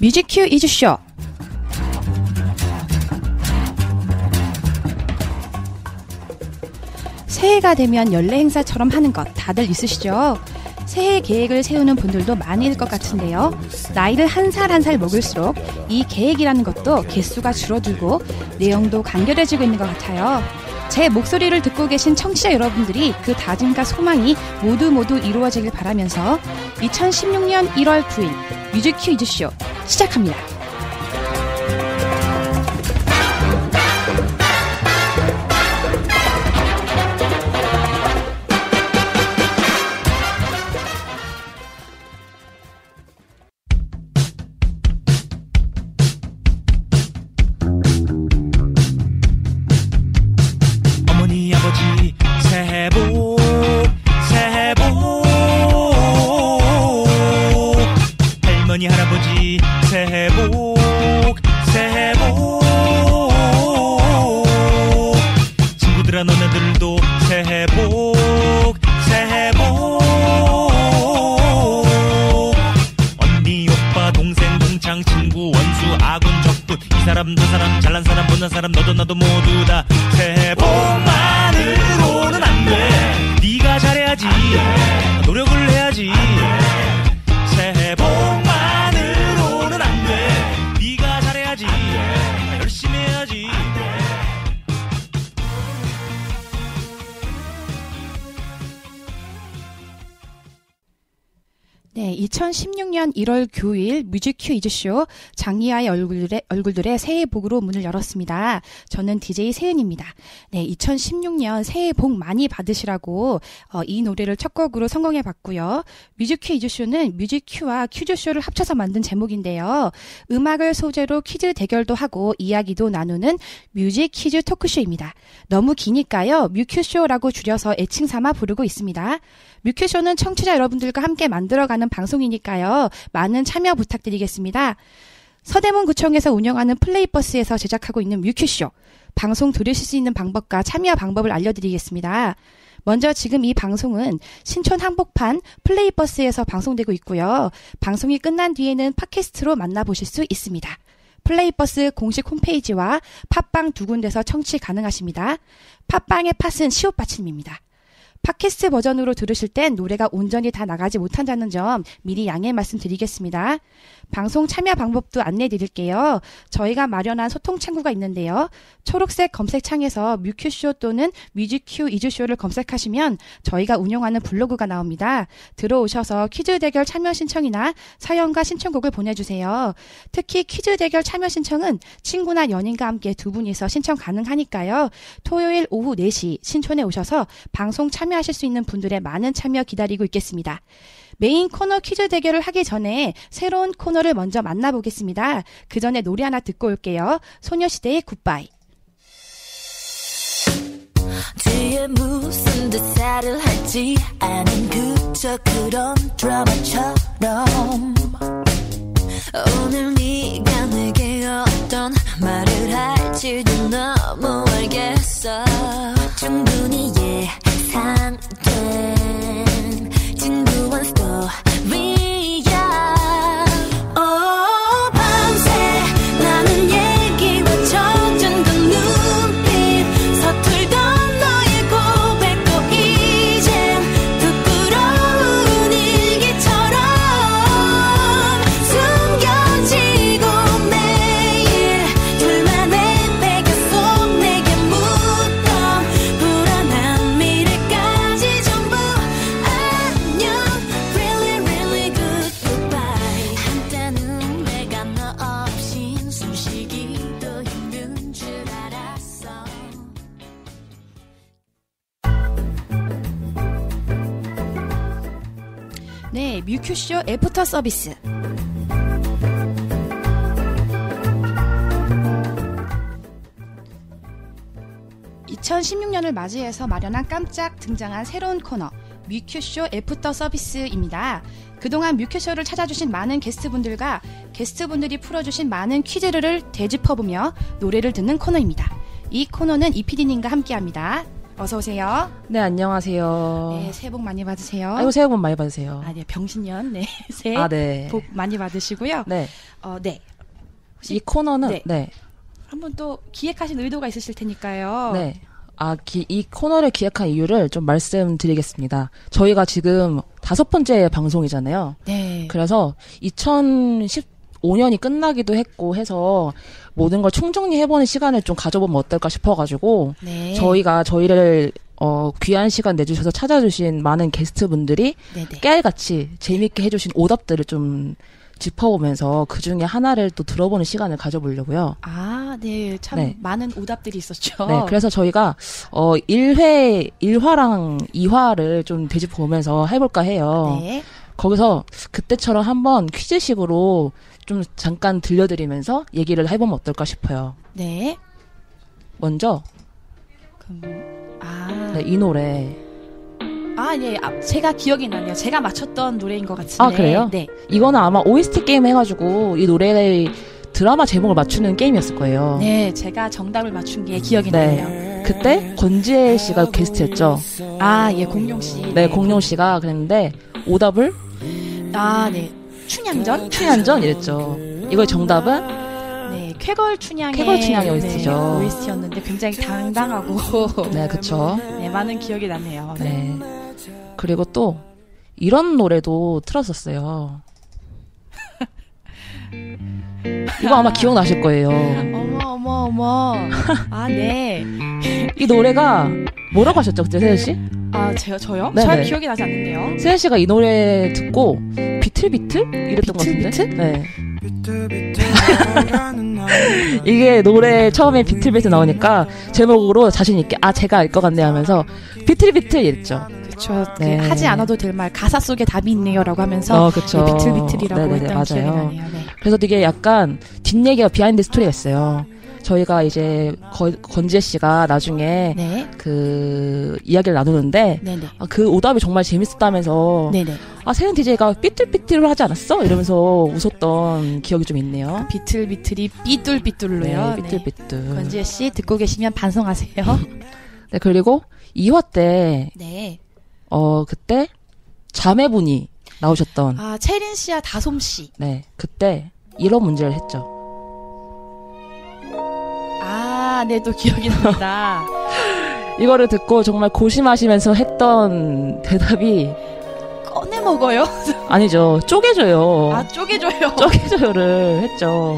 뮤직큐 이즈쇼 새해가 되면 연례 행사처럼 하는 것 다들 있으시죠? 새해 계획을 세우는 분들도 많을 것 같은데요. 나이를 한살 한 살 먹을수록 이 계획이라는 것도 개수가 줄어들고 내용도 간결해지고 있는 것 같아요. 제 목소리를 듣고 계신 청취자 여러분들이 그 다짐과 소망이 모두 모두 이루어지길 바라면서 2016년 1월 9일 뮤직큐 이즈쇼 시작합니다. 사람 저 사람 잘난 사람 못난 사람 너도 나도 모두 다 2016년 1월 9일 뮤직 퀴즈쇼 장기하와 얼굴들의, 얼굴들의 새해 복으로 문을 열었습니다. 저는 DJ 세은입니다. 네, 2016년 새해 복 많이 받으시라고 어, 이 노래를 첫 곡으로 선곡해 봤고요. 뮤직 퀴즈쇼는 뮤직과 퀴즈쇼를 합쳐서 만든 제목인데요. 음악을 소재로 퀴즈 대결도 하고 이야기도 나누는 뮤직 퀴즈 토크쇼입니다. 너무 기니까요. 뮤큐쇼라고 줄여서 애칭 삼아 부르고 있습니다. 뮤큐쇼는 청취자 여러분들과 함께 만들어가는 방송이니까요. 많은 참여 부탁드리겠습니다. 서대문구청에서 운영하는 플레이버스에서 제작하고 있는 뮤큐쇼. 방송 들으실 수 있는 방법과 참여 방법을 알려드리겠습니다. 먼저 지금 이 방송은 신촌 한복판 플레이버스에서 방송되고 있고요. 방송이 끝난 뒤에는 팟캐스트로 만나보실 수 있습니다. 플레이버스 공식 홈페이지와 팟빵 두 군데서 청취 가능하십니다. 팟빵의 팟은 시옷 받침입니다. 팟캐스트 버전으로 들으실 땐 노래가 온전히 다 나가지 못한다는 점 미리 양해 말씀드리겠습니다. 방송 참여 방법도 안내 드릴게요. 저희가 마련한 소통 창구가 있는데요. 초록색 검색창에서 뮤큐쇼 또는 뮤직큐 이즈쇼를 검색하시면 저희가 운영하는 블로그가 나옵니다. 들어오셔서 퀴즈 대결 참여 신청이나 사연과 신청곡을 보내주세요. 특히 퀴즈 대결 참여 신청은 친구나 연인과 함께 두 분이서 신청 가능하니까요. 토요일 오후 4시 신촌에 오셔서 방송 참여 하실 수 있는 분들의 많은 참여 기다리고 있겠습니다. 메인 코너 퀴즈 대결을 하기 전에 새로운 코너를 먼저 만나보겠습니다. 그 전에 노래 하나 듣고 올게요. 소녀시대의 굿바이. 뒤에 무슨 대사를 할지 아는 그저 그런 드라마처럼 오늘 네가 내게 어떤 말을 할지도 너무 알겠어 충분히 예상된. 진부한 스토리 애프터 서비스. (2016년을) 맞이해서 마련한 깜짝 등장한 새로운 코너 뮤큐쇼 애프터 서비스입니다. 그동안 뮤큐쇼를 찾아주신 많은 게스트분들과 게스트분들이 풀어주신 많은 퀴즈를 되짚어보며 노래를 듣는 코너입니다. 이 코너는 이피디님과 함께합니다. 어서 오세요. 네, 안녕하세요. 네, 새해 복 많이 받으세요. 아이고, 새해 복 많이 받으세요. 아, 네, 병신년. 네. 새해 아, 네. 복 많이 받으시고요. 네. 어, 네. 이 코너는, 네. 네. 한번 또 기획하신 의도가 있으실 테니까요. 네. 아, 기- 이 코너를 기획한 이유를 좀 말씀드리겠습니다. 저희가 지금 다섯 번째 방송이잖아요. 네. 그래서 2015년이 끝나기도 했고 해서 모든 걸 총정리해보는 시간을 좀 가져보면 어떨까 싶어가지고 네. 저희가 저희를 어, 귀한 시간 내주셔서 찾아주신 많은 게스트분들이 네, 네. 깨알같이 재밌게 해주신 오답들을 좀 짚어보면서 그 중에 하나를 또 들어보는 시간을 가져보려고요. 아, 네. 참 네. 많은 오답들이 있었죠. 네, 그래서 저희가 어 1회, 1화랑 2화를 좀 되짚어보면서 해볼까 해요. 네. 거기서 그때처럼 한번 퀴즈식으로 좀 잠깐 들려드리면서 얘기를 해보면 어떨까 싶어요. 네. 먼저 그럼 아. 네, 이 노래 아, 예. 아, 제가 기억이 나네요. 제가 맞췄던 노래인 것 같은데. 아, 그래요? 네. 이거는 아마 OST 게임 해가지고 이 노래의 드라마 제목을 맞추는 게임이었을 거예요. 네, 제가 정답을 맞춘 게 기억이 네. 나네요. 그때 권지혜 씨가 게스트였죠. 아, 예, 공룡 씨. 네, 공룡 씨가 그랬는데 오답을 아, 네. 춘향전? 춘향전 이랬죠. 이거의 정답은 네, 쾌걸 춘향의 쾌걸 춘향의 OST 죠. 네, OST였는데 굉장히 당당하고 네, 그쵸. 네, 많은 기억이 나네요. 네. 네. 그리고 또 이런 노래도 틀었었어요. 이거 아마 기억나실 거예요. 어머 어머 어머. 아, 네. 이 노래가 뭐라고 하셨죠, 그때 세현 씨? 아, 제가 저요? 네, 잘 네. 기억이 나지 않는데요. 세현 씨가 이 노래 듣고 비틀비틀 이랬던 것 비틀, 같은데. 네. 이게 노래 처음에 비틀비틀 나오니까 제목으로 자신 있게 아 제가 알 것 같네 하면서 비틀비틀 이랬죠. 그쵸. 그 네. 하지 않아도 될 말 가사 속에 답이 있네요라고 하면서 어, 그쵸. 네, 비틀비틀이라고 네네네, 했던 기억이 맞아요. 나네요. 네. 그래서 되게 약간 뒷얘기가 behind story가 있어요. 저희가 이제 거- 건지혜 씨가 나중에 네. 그 이야기를 나누는데 네네. 아, 그 오답이 정말 재밌었다면서 네네. 아 세은 DJ가 삐뚤삐뚤을 하지 않았어? 이러면서 웃었던 기억이 좀 있네요. 비틀비틀이 삐뚤삐뚤로요. 네, 삐뚤삐뚤. 권지혜 씨 듣고 계시면 반성하세요. 네 그리고 2화 때 네. 어 그때 자매분이 나오셨던 아, 채린 씨와 다솜 씨. 네 그때 이런 문제를 했죠. 아, 네, 또 기억이 납니다. 이거를 듣고 정말 고심하시면서 했던 대답이 꺼내 먹어요? 아니죠 쪼개줘요. 아, 쪼개줘요. 쪼개줘요를 했죠.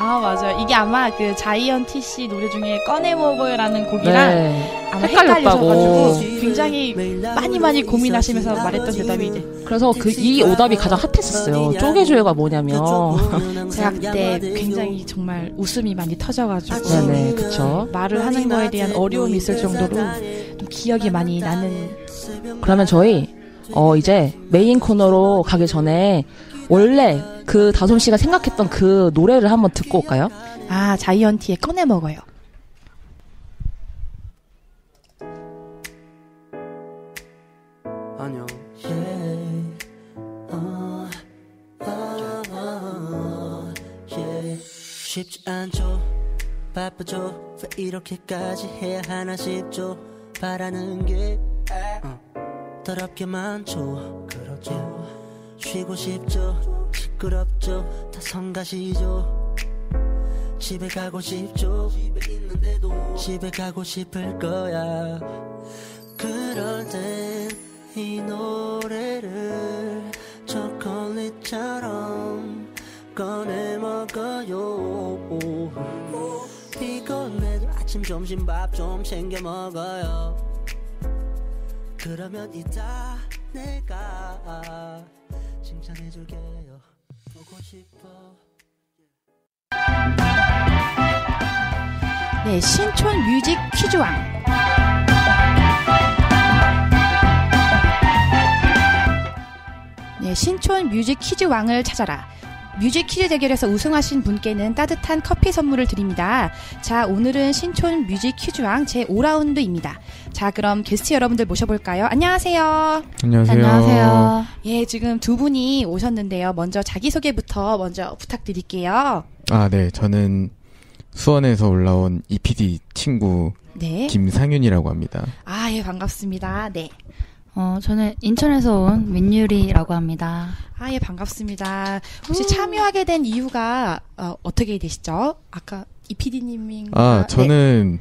아, 맞아요. 이게 아마 그 자이언티 씨 노래 중에 꺼내 먹어요라는 곡이랑 네. 아마 헷갈렸다고. 헷갈리셔가지고 굉장히 많이 많이 고민하시면서 말했던 대답이 이제 그래서 그 이 오답이 가장 핫했었어요. 쪼개줘요가 뭐냐면 제가 그때 굉장히 정말 웃음이 많이 터져가지고 네네 그쵸. 말을 하는 거에 대한 어려움이 있을 정도로 좀 기억이 많이 나는 그러면 저희 어 이제 메인 코너로 가기 전에 원래 그 다솜 씨가 생각했던 그 노래를 한번 듣고 올까요? 아 자이언티의 꺼내 먹어요. 안녕. 어, 어, 어. 쉽지 않죠. 바쁘죠. 왜 이렇게까지 해야 하나 싶죠. 바라는 게 어, 더럽게 많죠. 그렇죠. 쉬고 싶죠. 시끄럽죠. 다 성가시죠. 집에 가고 싶죠. 집에 있는데도 집에 가고 싶을 거야. 그럴 땐 이 노래를 초콜릿처럼 꺼내 먹어요 피곤해도 아침 점심 밥 좀 챙겨 먹어요 그러면 이따 내가 칭찬해줄게요 보고 싶어 네 신촌 뮤직 퀴즈왕. 네 신촌 뮤직 퀴즈왕을 찾아라. 뮤직 퀴즈 대결에서 우승하신 분께는 따뜻한 커피 선물을 드립니다. 자, 오늘은 신촌 뮤직 퀴즈왕 제 5라운드입니다. 자, 그럼 게스트 여러분들 모셔볼까요? 안녕하세요. 안녕하세요. 예, 지금 두 분이 오셨는데요. 먼저 자기소개부터 먼저 부탁드릴게요. 아, 네. 저는 수원에서 올라온 이 PD 친구 네. 김상윤이라고 합니다. 아, 예, 반갑습니다. 네. 어, 저는 인천에서 온 민유리라고 합니다. 아, 예, 반갑습니다. 혹시 참여하게 된 이유가 어, 어떻게 되시죠? 아까 이 PD님인가? 아, 저는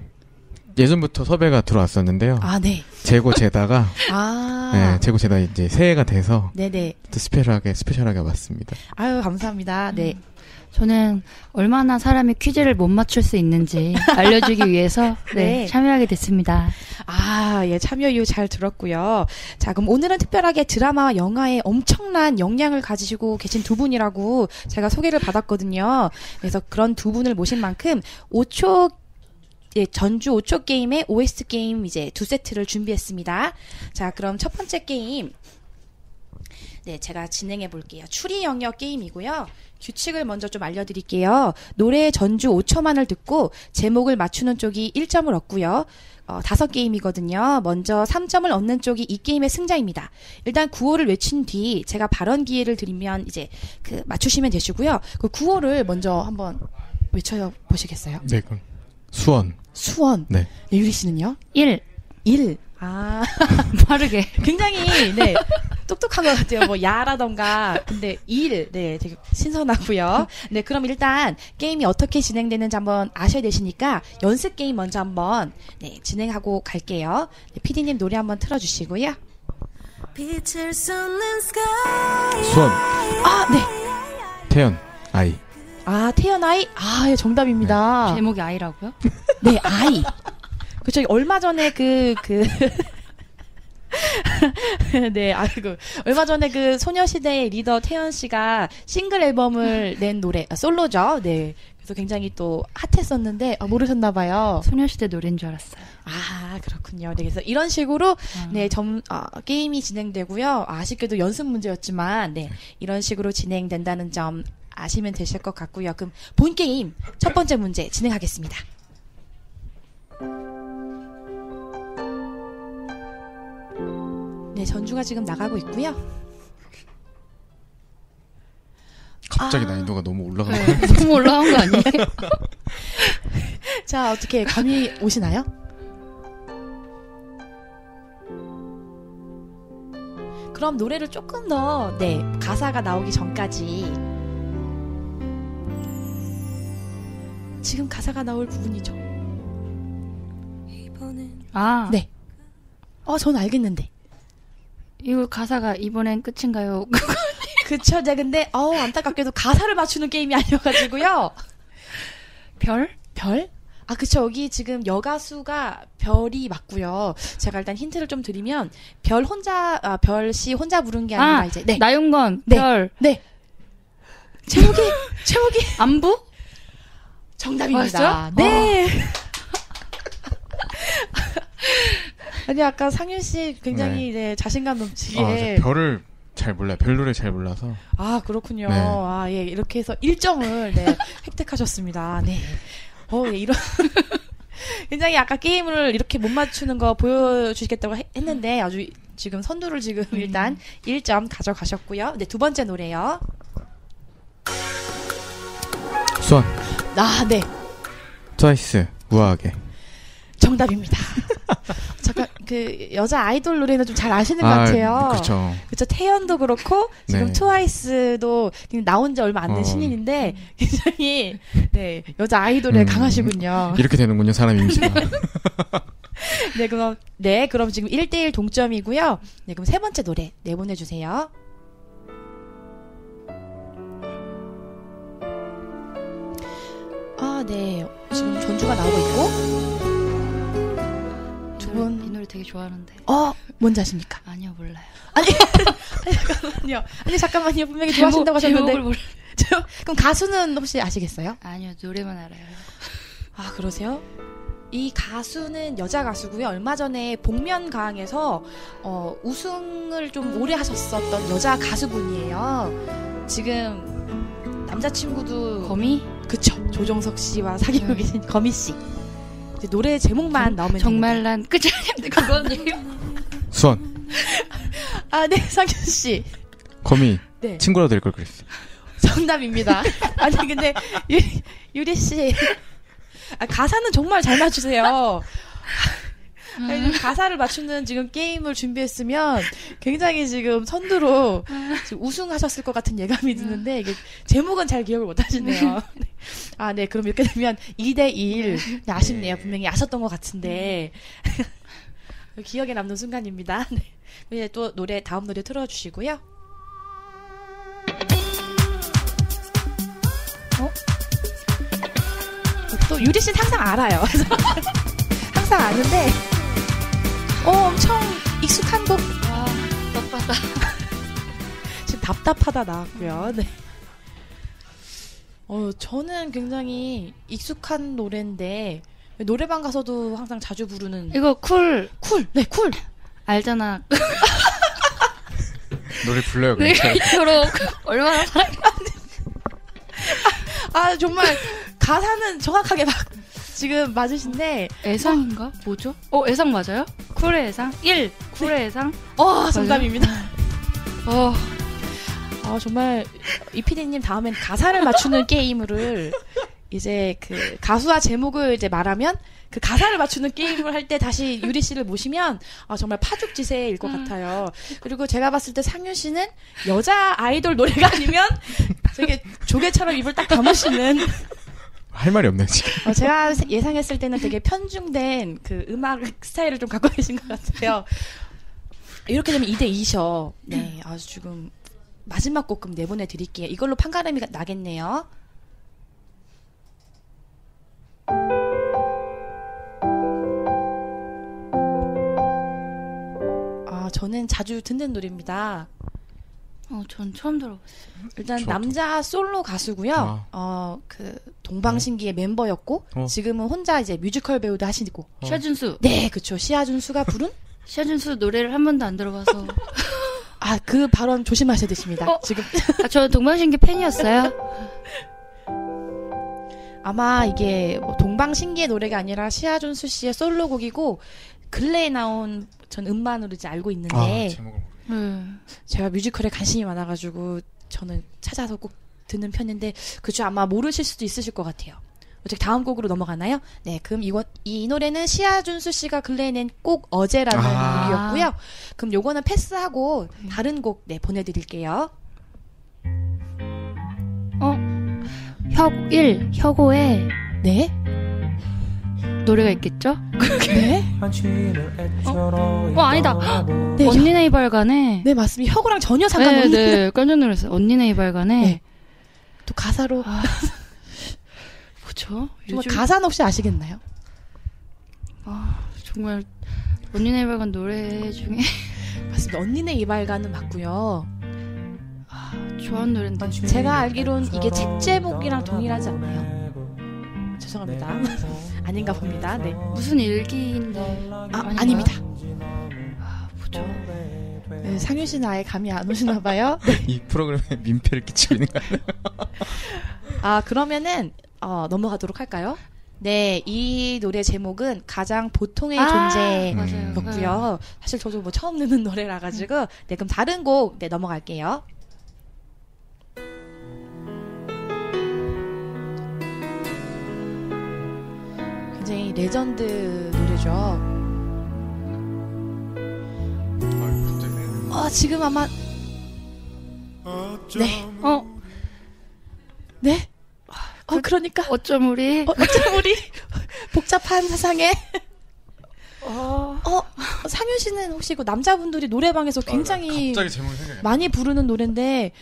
예전부터 섭외가 들어왔었는데요. 아, 네. 재고 재다가 아. 네, 재고 재다 이제 새해가 돼서 네네. 또 스페셜하게 스페셜하게 왔습니다. 아유, 감사합니다. 네. 저는 얼마나 사람이 퀴즈를 못 맞출 수 있는지 알려주기 위해서 네, 네. 참여하게 됐습니다. 아, 예, 참여 이유 잘 들었고요. 자, 그럼 오늘은 특별하게 드라마와 영화에 엄청난 역량을 가지시고 계신 두 분이라고 제가 소개를 받았거든요. 그래서 그런 두 분을 모신 만큼 5초 예, 전주 5초 게임의 OST 게임 이제 두 세트를 준비했습니다. 자, 그럼 첫 번째 게임 네, 제가 진행해 볼게요. 추리 영역 게임이고요. 규칙을 먼저 좀 알려드릴게요. 노래 전주 5초만을 듣고 제목을 맞추는 쪽이 1점을 얻고요. 어, 다섯 게임이거든요. 먼저 3점을 얻는 쪽이 이 게임의 승자입니다. 일단 구호를 외친 뒤 제가 발언 기회를 드리면 이제 그 맞추시면 되시고요. 그 구호를 먼저 한번 외쳐 보시겠어요? 네, 그럼 수원. 수원. 네. 네, 유리 씨는요? 1. 1. 아, 빠르게. 굉장히 네 똑똑한 것 같아요. 뭐 야라던가 근데 일, 네 되게 신선하고요. 네 그럼 일단 게임이 어떻게 진행되는지 한번 아셔야 되시니까 연습 게임 먼저 한번 네 진행하고 갈게요. 네, PD님 노래 한번 틀어주시고요. 빛을 쏟는 sky 수원. 아 네. 태연. 아이. 아 태연 아이 아 예, 정답입니다. 제목이 아이라고요? 네 아이. 그쵸 얼마 전에 그 그. 네, 아이고. 얼마 전에 그 소녀시대의 리더 태연 씨가 싱글 앨범을 낸 노래, 아, 솔로죠. 네. 그래서 굉장히 또 핫했었는데, 아, 모르셨나봐요. 소녀시대 노래인 줄 알았어요. 아, 그렇군요. 네, 그래서 이런 식으로, 네, 점, 아, 게임이 진행되고요. 아쉽게도 연습 문제였지만, 네, 이런 식으로 진행된다는 점 아시면 되실 것 같고요. 그럼 본 게임 첫 번째 문제 진행하겠습니다. 네, 전주가 지금 나가고 있고요. 갑자기 아. 난이도가 너무 올라간 네, 거예요. 너무 올라간 거 아니에요? 자, 어떻게 감이 오시나요? 그럼 노래를 조금 더, 네, 가사가 나오기 전까지. 지금 가사가 나올 부분이죠. 아, 네. 어, 전 알겠는데. 이거 가사가 이번엔 끝인가요? 그쵸, 네, 근데, 어우, 안타깝게도 가사를 맞추는 게임이 아니어가지고요. 별? 별? 아, 그쵸. 여기 지금 여가수가 별이 맞고요. 제가 일단 힌트를 좀 드리면, 별 혼자, 아, 별씨 혼자 부른 게 아니라 아, 이제, 네. 나윤건, 네. 별, 네. 제목이, 제목이 안부? 정답입니다. 맞았어요? 네. 아니, 아까 상윤 씨 굉장히 네, 자신감 넘치게. 아, 저 별을 잘 몰라요. 별 노래 잘 몰라서. 아, 그렇군요. 네. 아, 예, 이렇게 해서 1점을 네, 획득하셨습니다. 네. 어, 예, 이런. 굉장히 아까 게임을 이렇게 못 맞추는 거 보여주시겠다고 해- 했는데 아주 지금 선두를 지금 일단 1점 가져가셨고요. 네, 두 번째 노래요. 수원. 아, 네. 트와이스. 우아하게. 정답입니다. 잠깐, 그, 여자 아이돌 노래는 좀 잘 아시는 것 같아요. 그렇죠. 그쵸 태연도 그렇고 지금 네. 트와이스도 나온 지 얼마 안된 어. 신인인데 굉장히 네 여자 아이돌에 음, 강하시군요. 이렇게 되는군요, 사람 이미지가. 네 그럼 네 그럼 지금 1대1 동점이고요. 네 그럼 세 번째 노래 내보내 주세요. 아, 네. 지금 전주가 나오고 있고. 두이 분, 노래 되게 좋아하는데. 어, 뭔지 아십니까? 아니요, 몰라요. 잠깐만요. 아니, 잠깐만요. 분명히 좋아하신다고 하셨는데. 제목을 몰... 저- 그럼 가수는 혹시 아시겠어요? 아니요, 노래만 알아요. 아 그러세요? 이 가수는 여자 가수고요. 얼마 전에 복면가왕에서 어, 우승을 좀 오래 하셨었던 여자 가수분이에요. 지금 남자친구도 거미? 그쵸 조정석 씨와 사귀고 네. 계신 거미 씨. 이제 노래 제목만 나오면 정말 난 끝이 아닌데, 그거는요. 수원. 아, 네 상윤 씨. 거미. 네 친구라 될 걸 그랬어. 정답입니다. 아니 근데 유, 유리 씨 아, 가사는 정말 잘 맞추세요. 지금 가사를 맞추는 지금 게임을 준비했으면 굉장히 지금 선두로 지금 우승하셨을 것 같은 예감이 드는데 이게 제목은 잘 기억을 못 하시네요. 네. 아, 네. 그럼 이렇게 되면 2대1. 아쉽네요. 분명히 아셨던 것 같은데. 기억에 남는 순간입니다. 네. 이제 또 노래, 다음 노래 틀어 주시고요. 어? 또 유리 씨는 항상 알아요. 항상 아는데, 어, 엄청 익숙한 곡 아, 답답하다. 지금 답답하다 나왔고요. 네. 어, 저는 굉장히 익숙한 노래인데 노래방 가서도 항상 자주 부르는 이거 쿨 쿨, 네, 쿨. 알잖아. 노래 불러요. 내가 이토록 얼마나 사랑. 아 정말 가사는 정확하게 막 지금 맞으신데, 애상인가? 뭐죠? 어, 애상 맞아요? 쿨의 애상? 1. 쿨의 애상? 어 정답입니다. 어, 아 정말 이 PD님 다음엔 가사를 맞추는 게임을 이제 그 가수와 제목을 이제 말하면 그 가사를 맞추는 게임을 할 때 다시 유리 씨를 모시면 아 정말 파죽지세일 것 같아요. 그리고 제가 봤을 때 상윤 씨는 여자 아이돌 노래가 아니면 되게 조개처럼 입을 딱 다무시는 할 말이 없네, 지금. 어, 제가 예상했을 때는 되게 편중된 그 음악 스타일을 좀 갖고 계신 것 같아요. 이렇게 되면 2대 2셔. 네, 아주 지금 마지막 곡금 내보내 드릴게요. 이걸로 판가름이 나겠네요. 아, 저는 자주 듣는 노래입니다. 어, 전 처음 들어봤어요. 일단 저도. 남자 솔로 가수고요. 아. 어, 그 동방신기의 멤버였고 어. 지금은 혼자 이제 뮤지컬 배우도 하시고. 어. 시아준수. 네, 그쵸. 시아준수가 부른 시아준수 노래를 한 번도 안 들어봐서. 아, 그 발언 조심하셔야 되십니다. 어? 지금 아, 저 동방신기 팬이었어요. 아마 이게 뭐 동방신기의 노래가 아니라 시아준수 씨의 솔로곡이고 근래에 나온 전 음반으로 이제 알고 있는데 아, 네. 제가 뮤지컬에 관심이 많아가지고 저는 찾아서 꼭 듣는 편인데 그죠 아마 모르실 수도 있으실 것 같아요. 어떻게 다음 곡으로 넘어가나요? 네, 그럼 이거 이 노래는 시아준수 씨가 근래에 낸꼭 어제라는 아. 곡이었고요. 그럼 요거는 패스하고 다른 곡 네 보내드릴게요. 어, 혁, 1. 혁오의 네, 노래가 있겠죠? 네, 어, 아니다. 네, 언니네 이발관에. 네 맞습니다. 혁우랑 전혀 네, 상관없는 네, 깜짝 놀랐어요. 언니네 이발관에. 네. 또 가사로 아, 뭐죠? 정말 요즘 가사는 혹시 아시겠나요? 아, 정말 언니네 이발관 노래 중에 맞습니다. 언니네 이발관은 맞고요. 아, 좋아하는 노래인데. 제가 알기론 이게 책 제목이랑 동일하지 않나요? 죄송합니다. 아닌가 봅니다. 네. 무슨 일기인데. 아, 아닌가요? 아닙니다. 아, 뭐죠? 네, 상윤 씨는 아예 감이 안 오시나 봐요. 이 프로그램에 민폐를 끼치고 있는 거 아니에요? 아, 그러면은 어, 넘어가도록 할까요? 네, 이 노래 제목은 가장 보통의 아, 존재 맞아요. 였고요. 사실 저도 뭐 처음 듣는 노래라 가지고 네, 그럼 다른 곡 네, 넘어갈게요. 굉장히 레전드 노래죠. 아, 지금 아마 네. 어, 네. 어, 그러니까 어쩜 우리. 어, 어쩜 우리 복잡한 세상에 어, 어, 상윤 씨는 혹시 그 남자분들이 노래방에서 굉장히 갑자기 제목이 생각이 안 많이 부르는 노래인데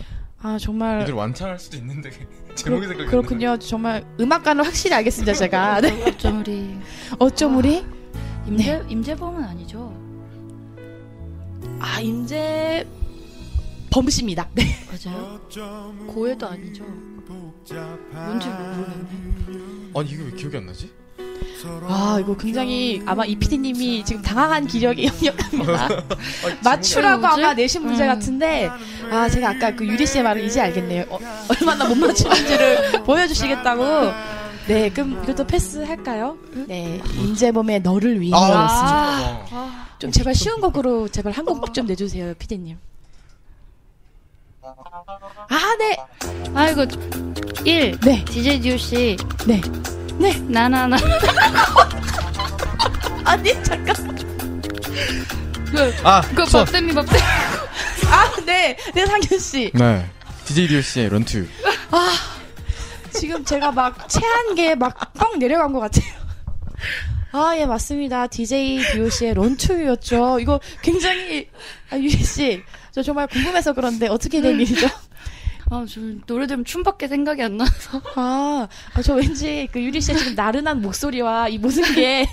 아 정말 이들 완창할 수도 있는데 제목이 생각이 안 그렇군요. 정말 음악가는 확실히 알겠습니다. 제가 네. 어쩜 우리. 어쩜 우리 임재, 임재범은 아니죠? 아 임재 범씨입니다. 네. 맞아요? 고해도 아니죠? 뭔지 모르겠네. 아니 이게 왜 기억이 안 나지? 아 이거 굉장히 아마 이 PD님이 지금 당황한 기력이 역력합니다. 아니, 맞추라고? 아마 내신 문제 음. 같은데 아 제가 아까 그 유리 씨의 말을 이제 알겠네요. 어, 얼마나 못 맞추는지를 보여주시겠다고. 네, 그럼 이것도 패스할까요? 네, 임재범의 너를 위해. 아, 였습니다. 아, 좀 제발 쉬운 곡으로 제발 한 곡 좀 내주세요, 피디님. 아, 네, 아이고, 1. 네, DJ DOC. 네. 네. 나나나. 아니, 잠깐. 아, 그거 수원. 밥댐이 밥댐. 아, 네. 네, 상현씨. 네. DJ DOC의 런투. 지금 제가 막 체한 게 막 뻥 내려간 것 같아요. 아, 예, 맞습니다. DJ DOC의 런투였죠. 이거 굉장히, 아, 유리 씨. 저 정말 궁금해서 그런데 어떻게 된 일이죠? 아, 저 노래 들으면 춤밖에 생각이 안 나서. 아, 아, 저 왠지 그 유리 씨의 지금 나른한 목소리와 이 모든 게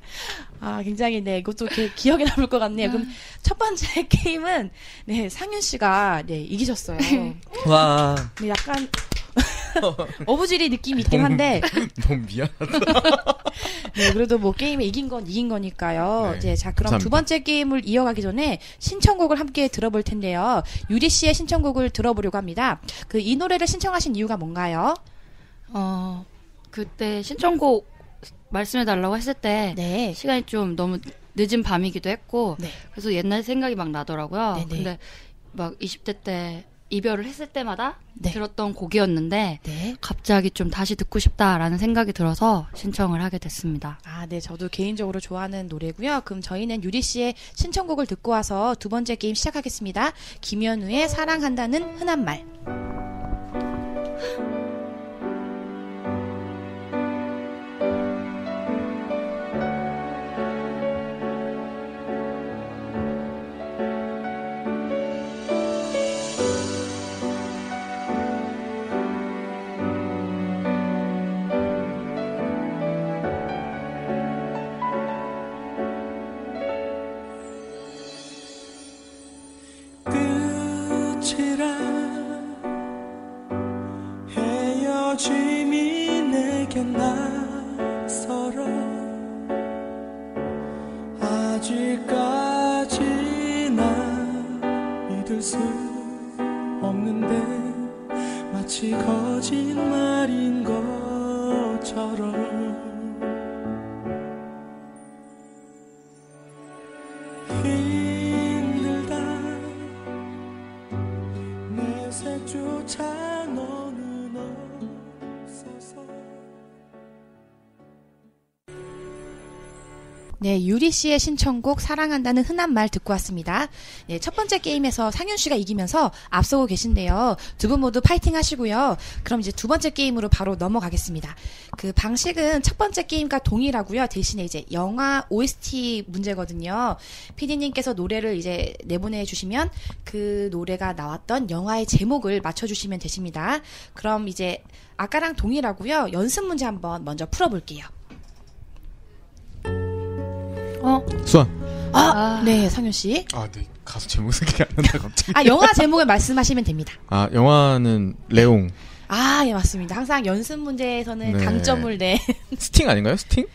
아, 굉장히 네, 이것도 기, 기억에 남을 것 같네요. 그럼 첫 번째 게임은 네, 상윤 씨가 네, 이기셨어요. 와. 네, 약간 어부지리 느낌이 있긴 한데 너무 미안하다. 네, 그래도 뭐 게임에 이긴 건 이긴 거니까요. 네, 이제 자, 그럼 감사합니다. 두 번째 게임을 이어가기 전에 신청곡을 함께 들어볼 텐데요. 유리 씨의 신청곡을 들어보려고 합니다. 그 이 노래를 신청하신 이유가 뭔가요? 어, 그때 신청곡 말씀해 달라고 했을 때 네. 시간이 좀 너무 늦은 밤이기도 했고 네. 그래서 옛날 생각이 막 나더라고요. 네네. 근데 막 20대 때 이별을 했을 때마다 네. 들었던 곡이었는데 네. 갑자기 좀 다시 듣고 싶다라는 생각이 들어서 신청을 하게 됐습니다. 아, 네. 저도 개인적으로 좋아하는 노래고요. 그럼 저희는 유리 씨의 신청곡을 듣고 와서 두 번째 게임 시작하겠습니다. 김현우의 사랑한다는 흔한 말. 네, 유리 씨의 신청곡 사랑한다는 흔한 말 듣고 왔습니다. 네, 첫 번째 게임에서 상윤 씨가 이기면서 앞서고 계신데요. 두 분 모두 파이팅 하시고요. 그럼 이제 두 번째 게임으로 바로 넘어가겠습니다. 그 방식은 첫 번째 게임과 동일하고요. 대신에 이제 영화 OST 문제거든요. PD님께서 노래를 이제 내보내 주시면 그 노래가 나왔던 영화의 제목을 맞춰 주시면 되십니다. 그럼 이제 아까랑 동일하고요. 연습 문제 한번 먼저 풀어 볼게요. 어, 수원. 아, 아. 네, 상윤 씨. 아, 네. 가수 제목 생각이 안 난다, 갑자기. 아, 영화 제목을 말씀하시면 됩니다. 아, 영화는 레옹. 아, 예, 맞습니다. 항상 연습 문제에서는 네. 강점을 내. 스팅 아닌가요? 스팅?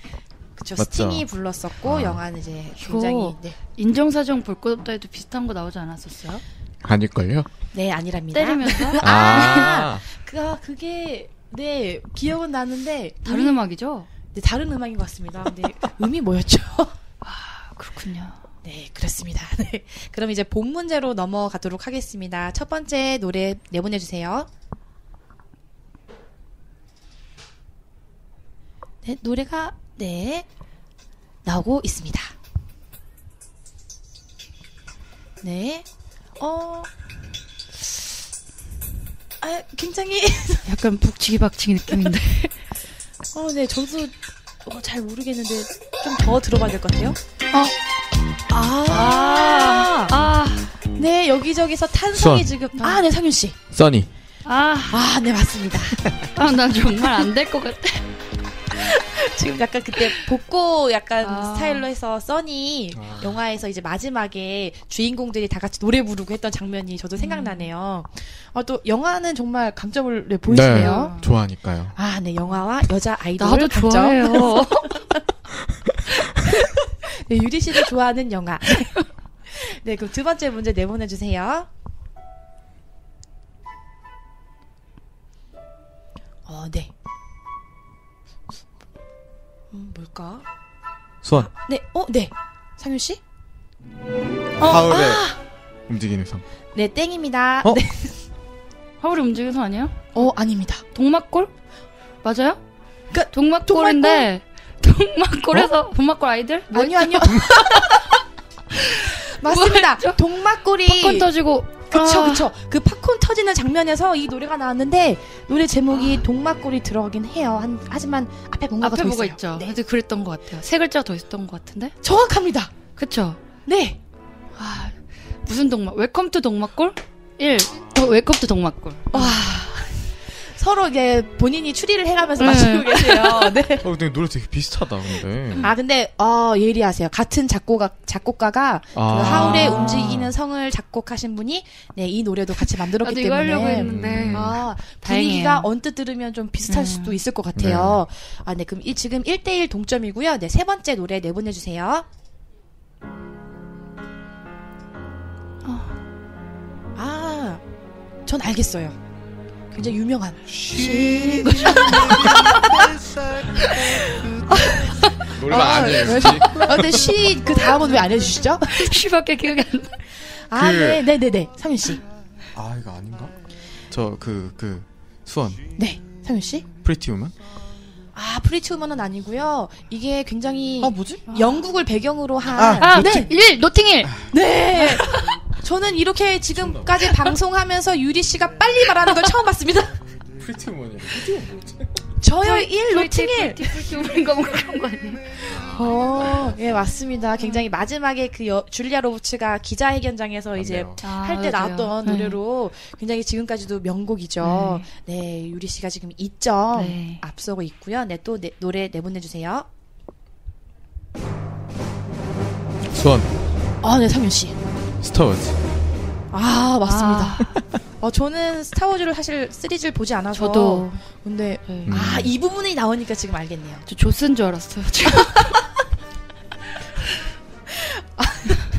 그쵸, 맞죠? 스팅이 불렀었고, 아. 영화는 이제 굉장히, 네. 인정사정 볼 것 없다 해도 비슷한 거 나오지 않았었어요? 아닐걸요? 네, 아니랍니다. 때리면서? 아. 그, 아, 그게, 네, 기억은 나는데. 다른 음이- 음악이죠? 네, 다른 음악인 것 같습니다. 근데 음이 뭐였죠? 아, 그렇군요. 네, 그렇습니다. 네. 그럼 이제 본 문제로 넘어가도록 하겠습니다. 첫 번째 노래 내보내 주세요. 네, 노래가, 네, 나오고 있습니다. 네, 어, 아, 굉장히, 약간 북치기 박치기 느낌인데. 어, 네, 저도 어, 잘 모르겠는데, 좀 더 들어봐야 될 것 같아요. 어, 아, 아, 네, 여기저기서 탄성이 수원. 지금. 아, 네, 상윤 씨. 써니. 아, 아, 네, 맞습니다. 아, 난 정말 안 될 것 같아. 지금 약간 그때 복고 약간 아. 스타일로 해서 써니 아. 영화에서 이제 마지막에 주인공들이 다 같이 노래 부르고 했던 장면이 저도 생각나네요. 아, 또 영화는 정말 강점을 네, 보이시네요. 네. 좋아하니까요. 아, 네, 영화와 여자 아이돌 나도 강점. 좋아해요. 네, 유리 씨도 좋아하는 영화. 네, 그럼 두 번째 문제 내보내 주세요. 어, 네. 음, 뭘까? 수원. 네, 어, 네. 상윤 씨? 하울의 움직이는 성. 네, 땡입니다. 어? 네. 하울이 움직여서 아니에요? 어, 아닙니다. 동막골? 맞아요? 그러니까 동막골인데 동막골 에서 동막골 아이들? 뭐 아니요, 아니요. 맞습니다. 동막골이 팝콘 터지고 그쵸, 아. 그쵸. 그 팝콘 터지는 장면에서 이 노래가 나왔는데 노래 제목이 아. 동막골이 들어가긴 해요. 한, 하지만 앞에 뭔가가 앞에 더 뭐가 있어요. 있죠. 네. 그랬던 것 같아요. 세 글자 더 있었던 것 같은데? 정확합니다. 그쵸? 네. 아, 무슨 동막? 웰컴 투 동막골? 1. 어, 웰컴 투 동막골. 와. 서로 이제 본인이 추리를 해가면서 네. 맞추고 계세요. 네. 어, 근데 노래 되게 비슷하다, 근데. 아 근데 어 예리하세요. 같은 작곡가 작곡가가 그 아. 하울의 움직이는 성을 작곡하신 분이 네 이 노래도 같이 만들었기 나도 이거 때문에 하려고 했는데. 아, 다행이에요. 분위기가 언뜻 들으면 좀 비슷할 음. 수도 있을 것 같아요. 아, 네. 그럼 이, 지금 1대1 동점이고요. 네, 세 번째 노래 내보내주세요. 아, 전 알겠어요. 굉장히 유명한. 노래방 아, 아니에요, 왜- 혹시? 아, 근데 쉬, 그 다음은 왜 안 해주시죠? 쉬밖에 기억이 안 나. 아, 그- 네, 네, 네, 네. 상윤 씨. 아, 이거 아닌가? 저, 그, 그, 수원. 네, 상윤 씨. 프리티 우먼? 아, 프리티 우먼은 아니고요. 이게 굉장히 아, 뭐지? 영국을 배경으로 한. 아, 네, 1. 노팅힐! 네. 저는 이렇게 지금까지 방송하면서 유리 씨가 빨리 말하는 걸 처음 봤습니다. 프리티 우먼이야. 프리티 우먼 뭐지? 저요 1 노팅힐. 디플티인가 뭐 그런 거 아니에요? 어, 예 맞습니다. 굉장히 마지막에 그 여- 줄리아 로버츠가 기자회견장에서 이제 맞네요. 아, 할때 맞아요. 나왔던 네. 노래로 굉장히 지금까지도 명곡이죠. 네, 유리 씨가 지금 2점 네. 앞서고 있고요. 네, 또 네, 노래 내보내 주세요. 수원. 아, 네, 상윤 씨. 스타워즈. 아, 맞습니다. 어, 저는 스타워즈를 사실 시리즈를 보지 않아서 저도. 근데 네. 음. 아, 이 부분이 나오니까 지금 알겠네요. 저 조스인 줄 알았어요.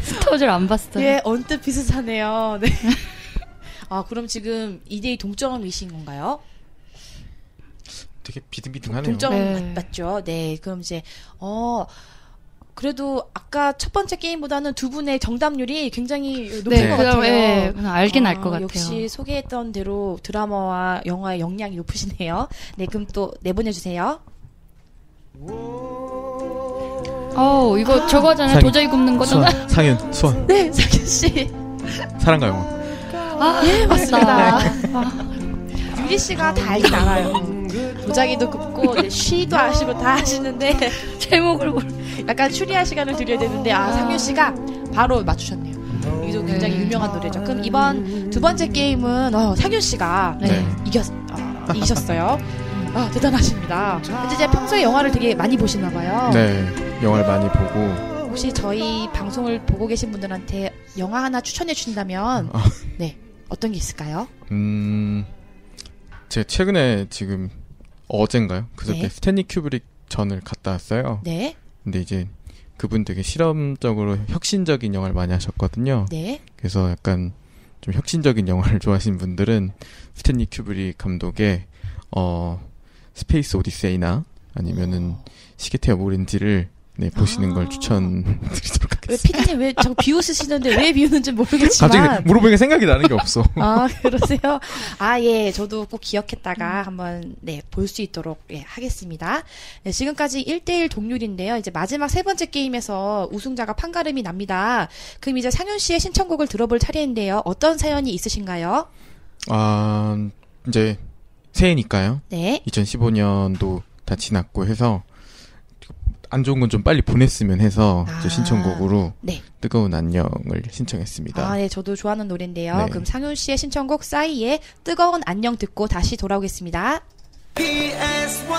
스타워즈를 안 봤어요. 예, 언뜻 비슷하네요. 네. 아, 그럼 지금 2대2 동점이신 건가요? 되게 비등비등하네요. 동점 네. 맞, 맞죠? 네. 그럼 이제, 어, 그래도 아까 첫 번째 게임보다는 두 분의 정답률이 굉장히 높은 네, 것 그럼, 같아요. 예, 그냥 알긴 아, 알것 같아요. 역시 소개했던 대로 드라마와 영화의 역량이 높으시네요. 네, 그럼 또 내보내주세요. 어, 이거 저거잖아요. 상인. 도저히 굽는 거잖아. 수원. 상윤. 수원. 네, 상윤 씨. 사랑과 영원. 아, 예, 맞습니다. 아, 유리 씨가 다 알긴 알아요. 도자기도 굽고, 네, 쉬도 아시고 다 하시는데, 제목을 모르 약간 추리할 시간을 드려야 되는데, 아, 상윤 씨가 바로 맞추셨네요. 이도 굉장히 네. 유명한 노래죠. 그럼 이번 두 번째 게임은, 어, 상윤 씨가 네. 이겼, 어, 이기셨어요. 아, 대단하십니다. 근데 이제 평소에 영화를 되게 많이 보시나 봐요. 네. 영화를 많이 보고. 혹시 저희 방송을 보고 계신 분들한테 영화 하나 추천해 주신다면, 아. 네, 어떤 게 있을까요? 음, 제가 최근에 지금 어젠가요? 그저께 네. 스탠리 큐브릭 전을 갔다 왔어요. 네, 근데 이제 그분 되게 실험적으로 혁신적인 영화를 많이 하셨거든요. 네. 그래서 약간 좀 혁신적인 영화를 좋아하시는 분들은 스탠리 큐브릭 감독의 어 스페이스 오디세이나 아니면은 시계태엽 오렌지를 네, 보시는 아. 걸 추천드리도록 왜 하겠습니다. 피디님 왜 자꾸 비웃으시는데 왜 비웃는지 모르겠지만 갑자기 물어보니까 생각이 나는 게 없어. 아 그러세요? 아 예, 저도 꼭 기억했다가 한번 네 볼 수 있도록 예 하겠습니다. 네, 지금까지 1대1 동률인데요. 이제 마지막 세 번째 게임에서 우승자가 판가름이 납니다. 그럼 이제 상윤 씨의 신청곡을 들어볼 차례인데요. 어떤 사연이 있으신가요? 아, 이제 새해니까요. 네, 2015년도 다 지났고 해서 안 좋은 건 좀 빨리 보냈으면 해서 아. 신청곡으로 네. 뜨거운 안녕을 신청했습니다. 아, 네, 저도 좋아하는 노래인데요. 네. 그럼 상윤 씨의 신청곡 싸이의 뜨거운 안녕 듣고 다시 돌아오겠습니다. PSY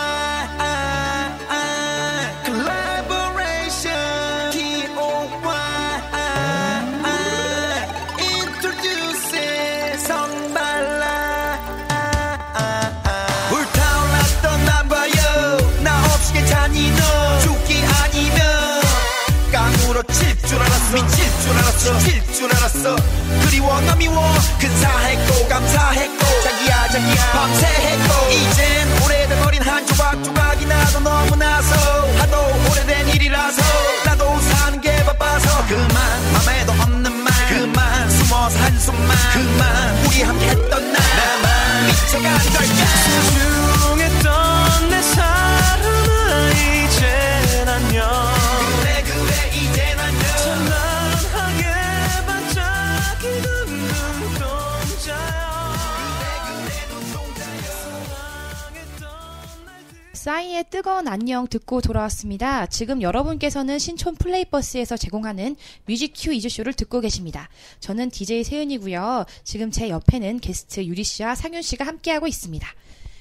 미칠 줄 알았어. 그리워 너 미워. 근사했고 감사했고. 자기야 자기야. 밤새 했고. 이젠 오래된 어린 한 조각 조각이 나도 너무나서. 하도 오래된 일이라서. 나도 사는 게 바빠서. 그만 맘에도 없는 말. 그만 숨어서 한숨만. 그만 우리 함께 했던 날. 나만 미쳐간 걸까 소중했던 내사 싸이의 뜨거운 안녕 듣고 돌아왔습니다. 지금 여러분께서는 신촌 플레이버스에서 제공하는 뮤직 퀴즈쇼를 듣고 계십니다. 저는 DJ 세은이고요. 지금 제 옆에는 게스트 유리 씨와 상윤 씨가 함께하고 있습니다.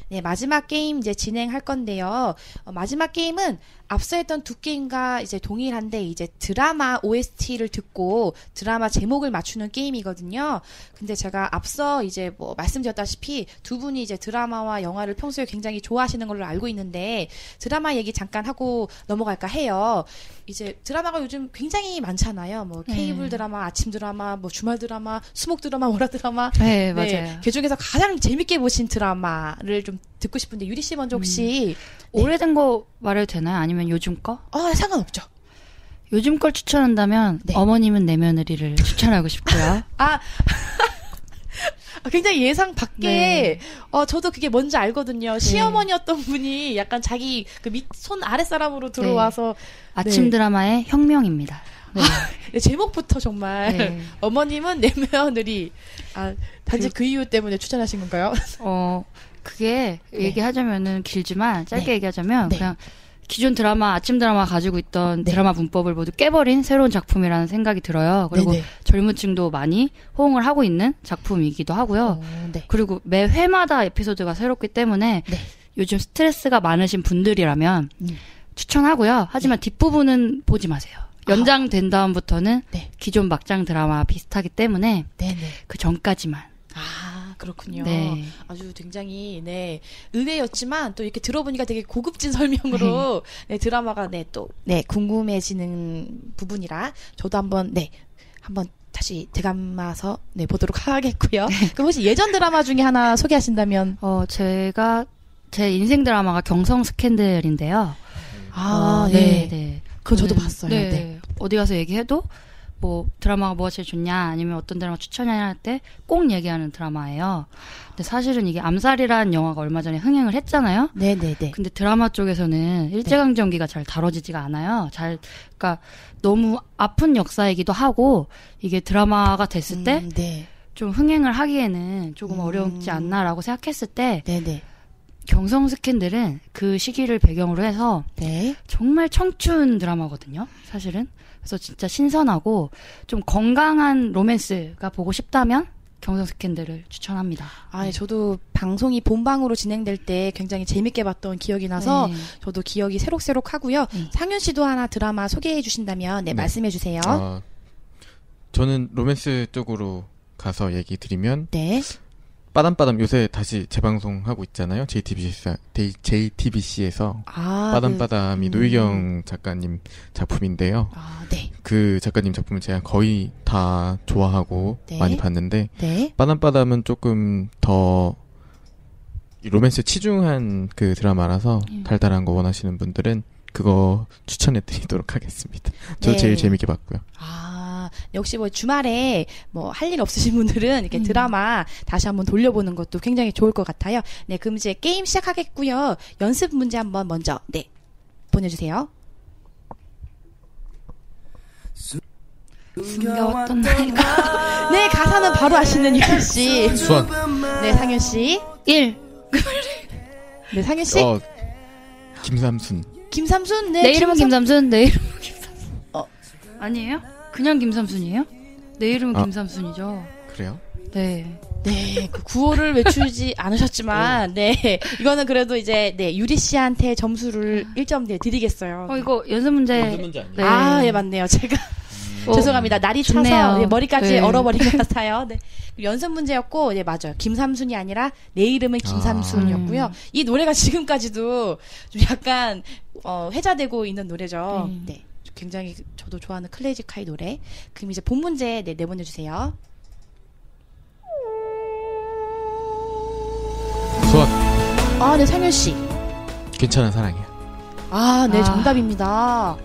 네, 마지막 게임 이제 진행할 건데요. 어, 마지막 게임은 앞서 했던 두 게임과 이제 동일한데 이제 드라마 OST를 듣고 드라마 제목을 맞추는 게임이거든요. 근데 제가 앞서 이제 뭐 말씀드렸다시피 두 분이 이제 드라마와 영화를 평소에 굉장히 좋아하시는 걸로 알고 있는데 드라마 얘기 잠깐 하고 넘어갈까 해요. 이제 드라마가 요즘 굉장히 많잖아요. 뭐 케이블 네. 드라마, 아침 드라마, 뭐 주말 드라마, 수목 드라마, 월화 드라마. 네, 네, 맞아요. 그 중에서 가장 재밌게 보신 드라마를 좀 듣고 싶은데 유리 씨 먼저 혹시 오래된 거 말해도 되나요? 아니면 요즘 거? 아 상관없죠. 요즘 걸 추천한다면 네. 어머님은 내 며느리를 추천하고 싶고요. 아 굉장히 예상 밖에 네. 어 저도 그게 뭔지 알거든요. 시어머니였던 분이 약간 자기 그 밑 손 아랫 사람으로 들어와서 아침 네. 드라마의 혁명입니다. 네. 네, 제목부터 정말 네. 어머님은 내 며느리 아 단지 그, 이유 때문에 추천하신 건가요? 어, 그게 얘기하자면은 길지만 짧게 네. 얘기하자면 네. 그냥 기존 드라마, 아침 드라마 가지고 있던 네. 드라마 문법을 모두 깨버린 새로운 작품이라는 생각이 들어요. 그리고 네네. 젊은 층도 많이 호응을 하고 있는 작품이기도 하고요. 어, 네. 그리고 매 회마다 에피소드가 새롭기 때문에 네. 요즘 스트레스가 많으신 분들이라면 음. 추천하고요. 하지만 뒷부분은 보지 마세요. 연장된 다음부터는 네. 기존 막장 드라마 비슷하기 때문에 네네. 그 전까지만. 아 그렇군요. 네. 아주 굉장히 네 의외였지만 또 이렇게 들어보니까 되게 고급진 설명으로 네, 드라마가 네또 네 궁금해지는 부분이라 저도 한번 네 한번 다시 되감아서 네 보도록 하겠고요. 그럼 혹시 예전 드라마 중에 하나 소개하신다면 어, 제가 제 인생 드라마가 경성 스캔들인데요. 아 어, 네. 네. 그거 저도 저는- 봤어요. 네. 네. 어디 가서 얘기해도 뭐 드라마가 뭐가 제일 좋냐 아니면 어떤 드라마 추천하냐 할 때 꼭 얘기하는 드라마예요. 근데 사실은 이게 암살이라는 영화가 얼마 전에 흥행을 했잖아요. 네네네. 근데 드라마 쪽에서는 일제강점기가 잘 다뤄지지가 않아요. 잘, 그러니까 너무 아픈 역사이기도 하고 이게 드라마가 됐을 때 음, 네. 좀 흥행을 하기에는 조금 음. 어렵지 않나라고 생각했을 때 네네. 경성 스캔들은 그 시기를 배경으로 해서 네. 정말 청춘 드라마거든요. 사실은. 그래서 진짜 신선하고 좀 건강한 로맨스가 보고 싶다면 경성 스캔들을 추천합니다. 아, 네, 저도 방송이 본방으로 진행될 때 굉장히 재밌게 봤던 기억이 나서 네. 저도 기억이 새록새록 하고요. 네. 상윤 씨도 하나 드라마 소개해 주신다면 네, 네. 말씀해 주세요. 어, 저는 로맨스 쪽으로 가서 얘기 드리면 네. 빠담빠담 요새 다시 재방송하고 있잖아요. JTBC, JTBC에서 아, 빠담빠담이 그, 음. 노희경 작가님 작품인데요. 그, 아, 네. 그 작가님 작품을 제가 거의 다 좋아하고 네. 많이 봤는데 네. 빠담빠담은 조금 더이 로맨스 치중한 그 드라마라서 음. 달달한 거 원하시는 분들은 그거 추천해 드리도록 하겠습니다. 저 네. 제일 재밌게 봤고요. 아, 역시 뭐 주말에 뭐 할 일 없으신 분들은 이렇게 음. 드라마 다시 한번 돌려보는 것도 굉장히 좋을 것 같아요. 네, 그럼 이제 게임 시작하겠고요. 연습 문제 한번 먼저 네 보내주세요. 숨겨왔던 나이가 네, 가사는 바로 아시는 유현 씨. 수학 네, 상윤 씨. 1. 네, 상윤 씨. 어 김삼순 김삼순. 네, 내 이름은 김삼- 김삼순, 내 이름은 김삼순. 어. 아니에요? 그냥 김삼순이에요? 내 이름은 아. 김삼순이죠. 그래요? 네. 네, 그 구호를 외치지 않으셨지만, 네, 이거는 그래도 이제 네 유리 씨한테 점수를 1점 네, 드리겠어요. 어, 이거 연습 문제. 아니에요? 네. 아, 예, 맞네요. 제가 어, 죄송합니다. 날이 차서 좋네요. 예, 머리까지 네. 얼어버린 것 같아요. 네. 연습 문제였고, 네, 맞아요. 김삼순이 아니라 내 이름은 김삼순이었고요. 음. 이 노래가 지금까지도 좀 약간 어, 회자되고 있는 노래죠. 음. 네. 굉장히 저도 좋아하는 클래식하이 노래. 그럼 이제 본 문제 네, 내보내주세요. 수학 아, 네, 상윤 씨. 괜찮은 사랑이야. 아, 네, 아. 정답입니다.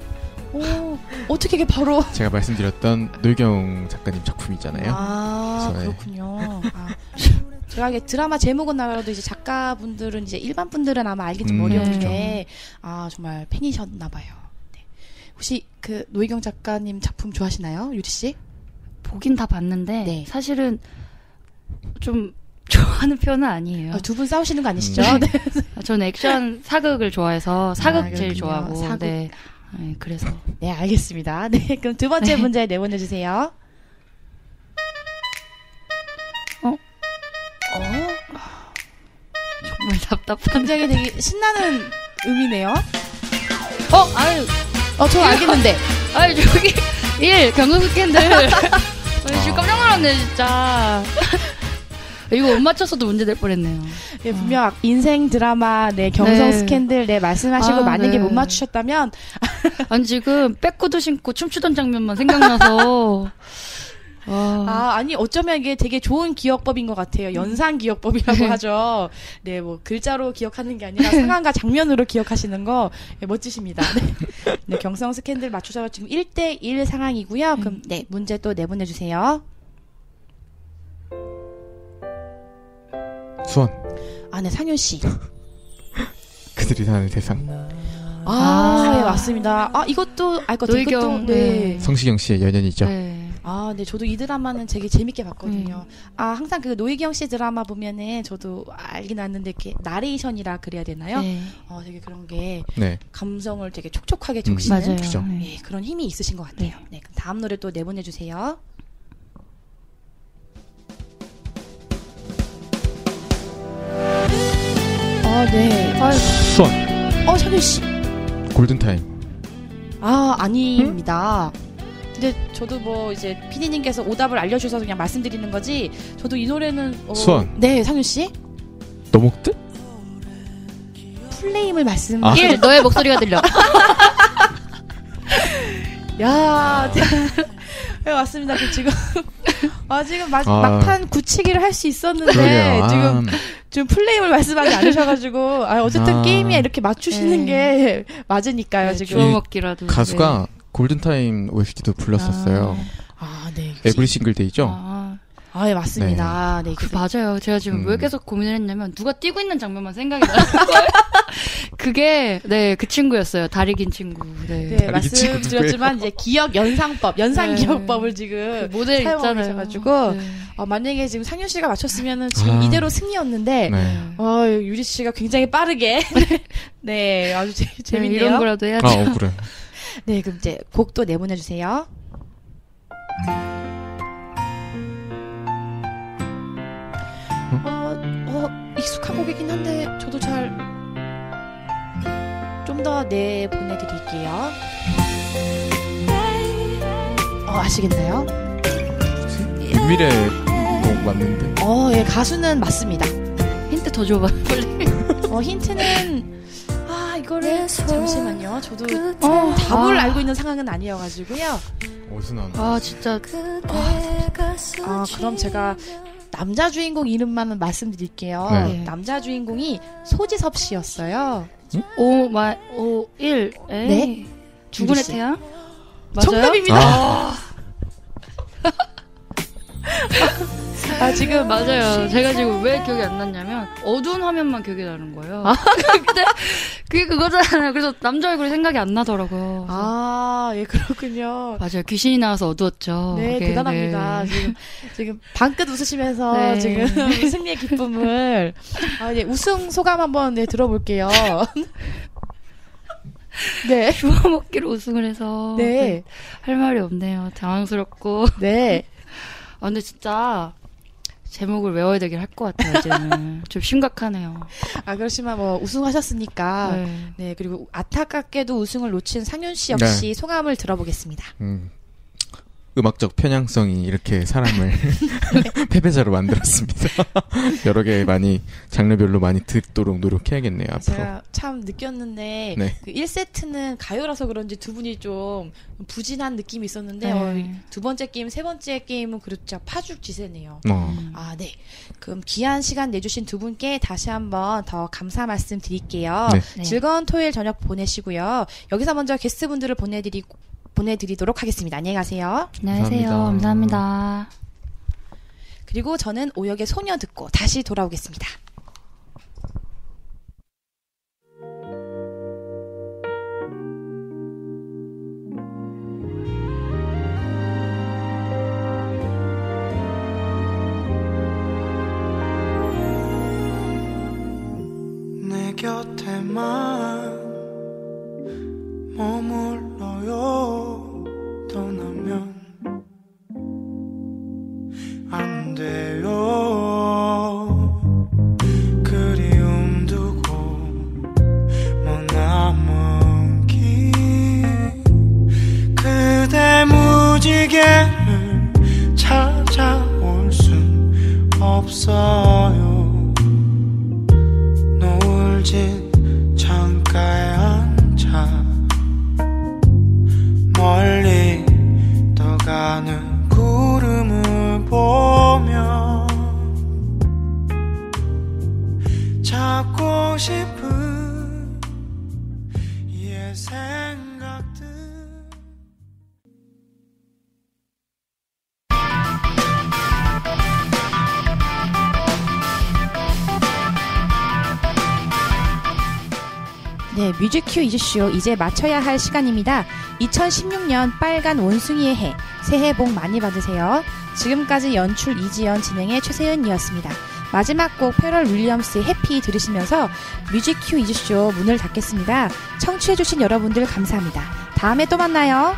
오, 어떻게 이게 바로. 제가 말씀드렸던 노희경 작가님 작품이잖아요. 아, 그래서, 네. 그렇군요. 아, 제가 이게 드라마 제목은 나가도 이제 작가분들은 이제 일반 분들은 아마 알기 좀 음, 어려운데, 아, 정말 팬이셨나봐요. 네. 혹시 그 노희경 작가님 작품 좋아하시나요? 유리 씨? 보긴 다 봤는데 네. 사실은 좀 좋아하는 편은 아니에요. 두분 싸우시는 거 아니시죠? 음. 네. 저는 액션 사극을 좋아해서 사극 아, 제일. 좋아하고 사극. 네. 네, 그래서 네, 알겠습니다. 네, 그럼 두 번째 네. 문제 내보내 주세요. 어? 어? 정말 답답한. 굉장히 되게 신나는 음이네요. 어, 아유, 어, 저 알겠는데. 아유 저기 일 경성 스캔들. 아니, 지금 깜짝 놀랐네 진짜. 이거 못 맞췄어도 문제 될 뻔했네요. 네, 분명 인생 드라마, 네, 경성 네. 스캔들, 네, 말씀하시고 아, 만약에 네. 못 맞추셨다면, 아니 지금 백구두 신고 춤추던 장면만 생각나서. 와. 아, 아니, 어쩌면 이게 되게 좋은 기억법인 것 같아요. 연상 기억법이라고 하죠. 네, 뭐, 글자로 기억하는 게 아니라 상황과 장면으로 기억하시는 거, 네, 멋지십니다. 네. 네, 경성 스캔들 맞추셔서 지금 1대1 상황이고요. 그럼, 네, 문제 또 내보내 주세요. 수원 아, 네, 상윤 씨. 그들이 사는 세상 아, 아. 네, 맞습니다. 아, 이것도 알것 같아요. 이것도, 노희경, 네. 네. 성시경 씨의 연연이죠. 네. 아, 네, 저도 이 드라마는 되게 재밌게 봤거든요. 아, 항상 그 노희경 씨 드라마 보면은 저도 알긴 아는데 이렇게 나레이션이라 그래야 되나요? 네. 어, 되게 그런 게 네. 감성을 되게 촉촉하게 음, 적시는. 그죠. 네. 예, 그런 힘이 있으신 것 같아요. 네, 그럼 다음 노래 또 내보내 주세요. 아, 네. 아, 수원 어, 상윤 씨. 골든타임 아, 아닙니다. 근데 저도 뭐 이제 피디님께서 오답을 알려주셔서 그냥 말씀드리는 거지. 저도 이 노래는 어, 수원. 네, 상윤 씨. 노목들? 닉네임을 말씀. 아. 일 너의 목소리가 들려. 야, 네, 맞습니다. 그 지금 아 지금 마, 아. 막판 굳히기를 할 수 있었는데 그러게요. 지금 아, 지금 닉네임을 말씀하지 않으셔가지고 아 어쨌든 아. 게임에 이렇게 맞추시는 게 맞으니까요 지금. 주워 먹기라도. 가수가 골든타임 OST도 불렀었어요. 아 네. 에브리 싱글 데이죠? 아, 아 예, 맞습니다. 네. 그 맞아요. 제가 지금 음. 왜 계속 고민을 했냐면 누가 뛰고 있는 장면만 생각이 나요. 그게 네 그 친구였어요. 다리 긴 친구. 네. 네, 말씀드렸지만 이제 기억 연상법, 연상 네. 기억법을 지금 그 모델 있잖아요. 계셔가지고 네. 어, 만약에 지금 상윤 씨가 맞췄으면은 지금 아. 이대로 승리였는데 네. 어, 유리 씨가 굉장히 빠르게 네 아주 재, 네, 재밌네요. 이런 거라도 해야죠. 아, 억울해. 네, 그럼 이제 곡도 내보내 주세요. 어, 어, 익숙한 곡이긴 한데 저도 잘 좀 더 내보내 드릴게요. 어, 아시겠나요? 윤미래 곡 맞는데. 어, 예, 가수는 맞습니다. 힌트 더 줘봐. 빨리. 어, 힌트는 아, 이거를 잠시만요. 저도 어, 답을 아. 알고 있는 상황은 아니어가지고요. 어디서 나온 아 진짜 아, 그럼 제가 남자 주인공 이름만은 말씀드릴게요. 네. 남자 주인공이 소지섭 씨였어요. 오마 오일 네. 죽은의 씨. 태양? 맞아요? 정답입니다. 아, 아, 지금 맞아요. 제가 지금 왜 기억이 안 났냐면 어두운 화면만 기억이 나는 거예요. 근데 그게 그거잖아요. 그래서 남자 얼굴이 생각이 안 나더라고요. 아, 예, 그렇군요. 맞아요. 귀신이 나와서 어두웠죠. 네, 그게, 대단합니다. 네. 지금, 지금 방긋 웃으시면서 네. 지금 승리의 기쁨을, 아, 네, 우승 소감 한번 네, 들어볼게요. 네. 주워 먹기로 우승을 해서 네. 할 말이 없네요. 당황스럽고. 네. 아, 근데 진짜 제목을 외워야 되긴 할 것 같아요. 이제는 좀 심각하네요. 아, 그렇지만 뭐, 우승하셨으니까. 네. 네. 그리고 안타깝게도 우승을 놓친 상윤 씨 역시 소감을 들어보겠습니다. 음. 음악적 편향성이 이렇게 사람을 패배자로 만들었습니다. 여러 개 많이 장르별로 많이 듣도록 노력해야겠네요 앞으로. 제가 참 느꼈는데 네. 그 1세트는 가요라서 그런지 두 분이 좀 부진한 느낌이 있었는데 네. 어, 두 번째 게임, 세 번째 게임은 그렇죠 파죽지세네요. 어. 아, 네. 그럼 귀한 시간 내주신 두 분께 다시 한번 더 감사 말씀 드릴게요. 네. 네. 즐거운 토요일 저녁 보내시고요. 여기서 먼저 게스트분들을 보내드리고 보내드리도록 하겠습니다. 안녕히 가세요. 안녕하세요. 감사합니다. 그리고 저는 오역의 소녀 듣고 다시 돌아오겠습니다. 곁에만 이즈쇼 이제 마쳐야 할 시간입니다. 2016년 빨간 원숭이의 해, 새해 복 많이 받으세요. 지금까지 연출 이지연 진행의 최세은이었습니다. 마지막 곡 페럴 윌리엄스의 해피 들으시면서 뮤직큐 이즈쇼 문을 닫겠습니다. 청취해주신 여러분들 감사합니다. 다음에 또 만나요.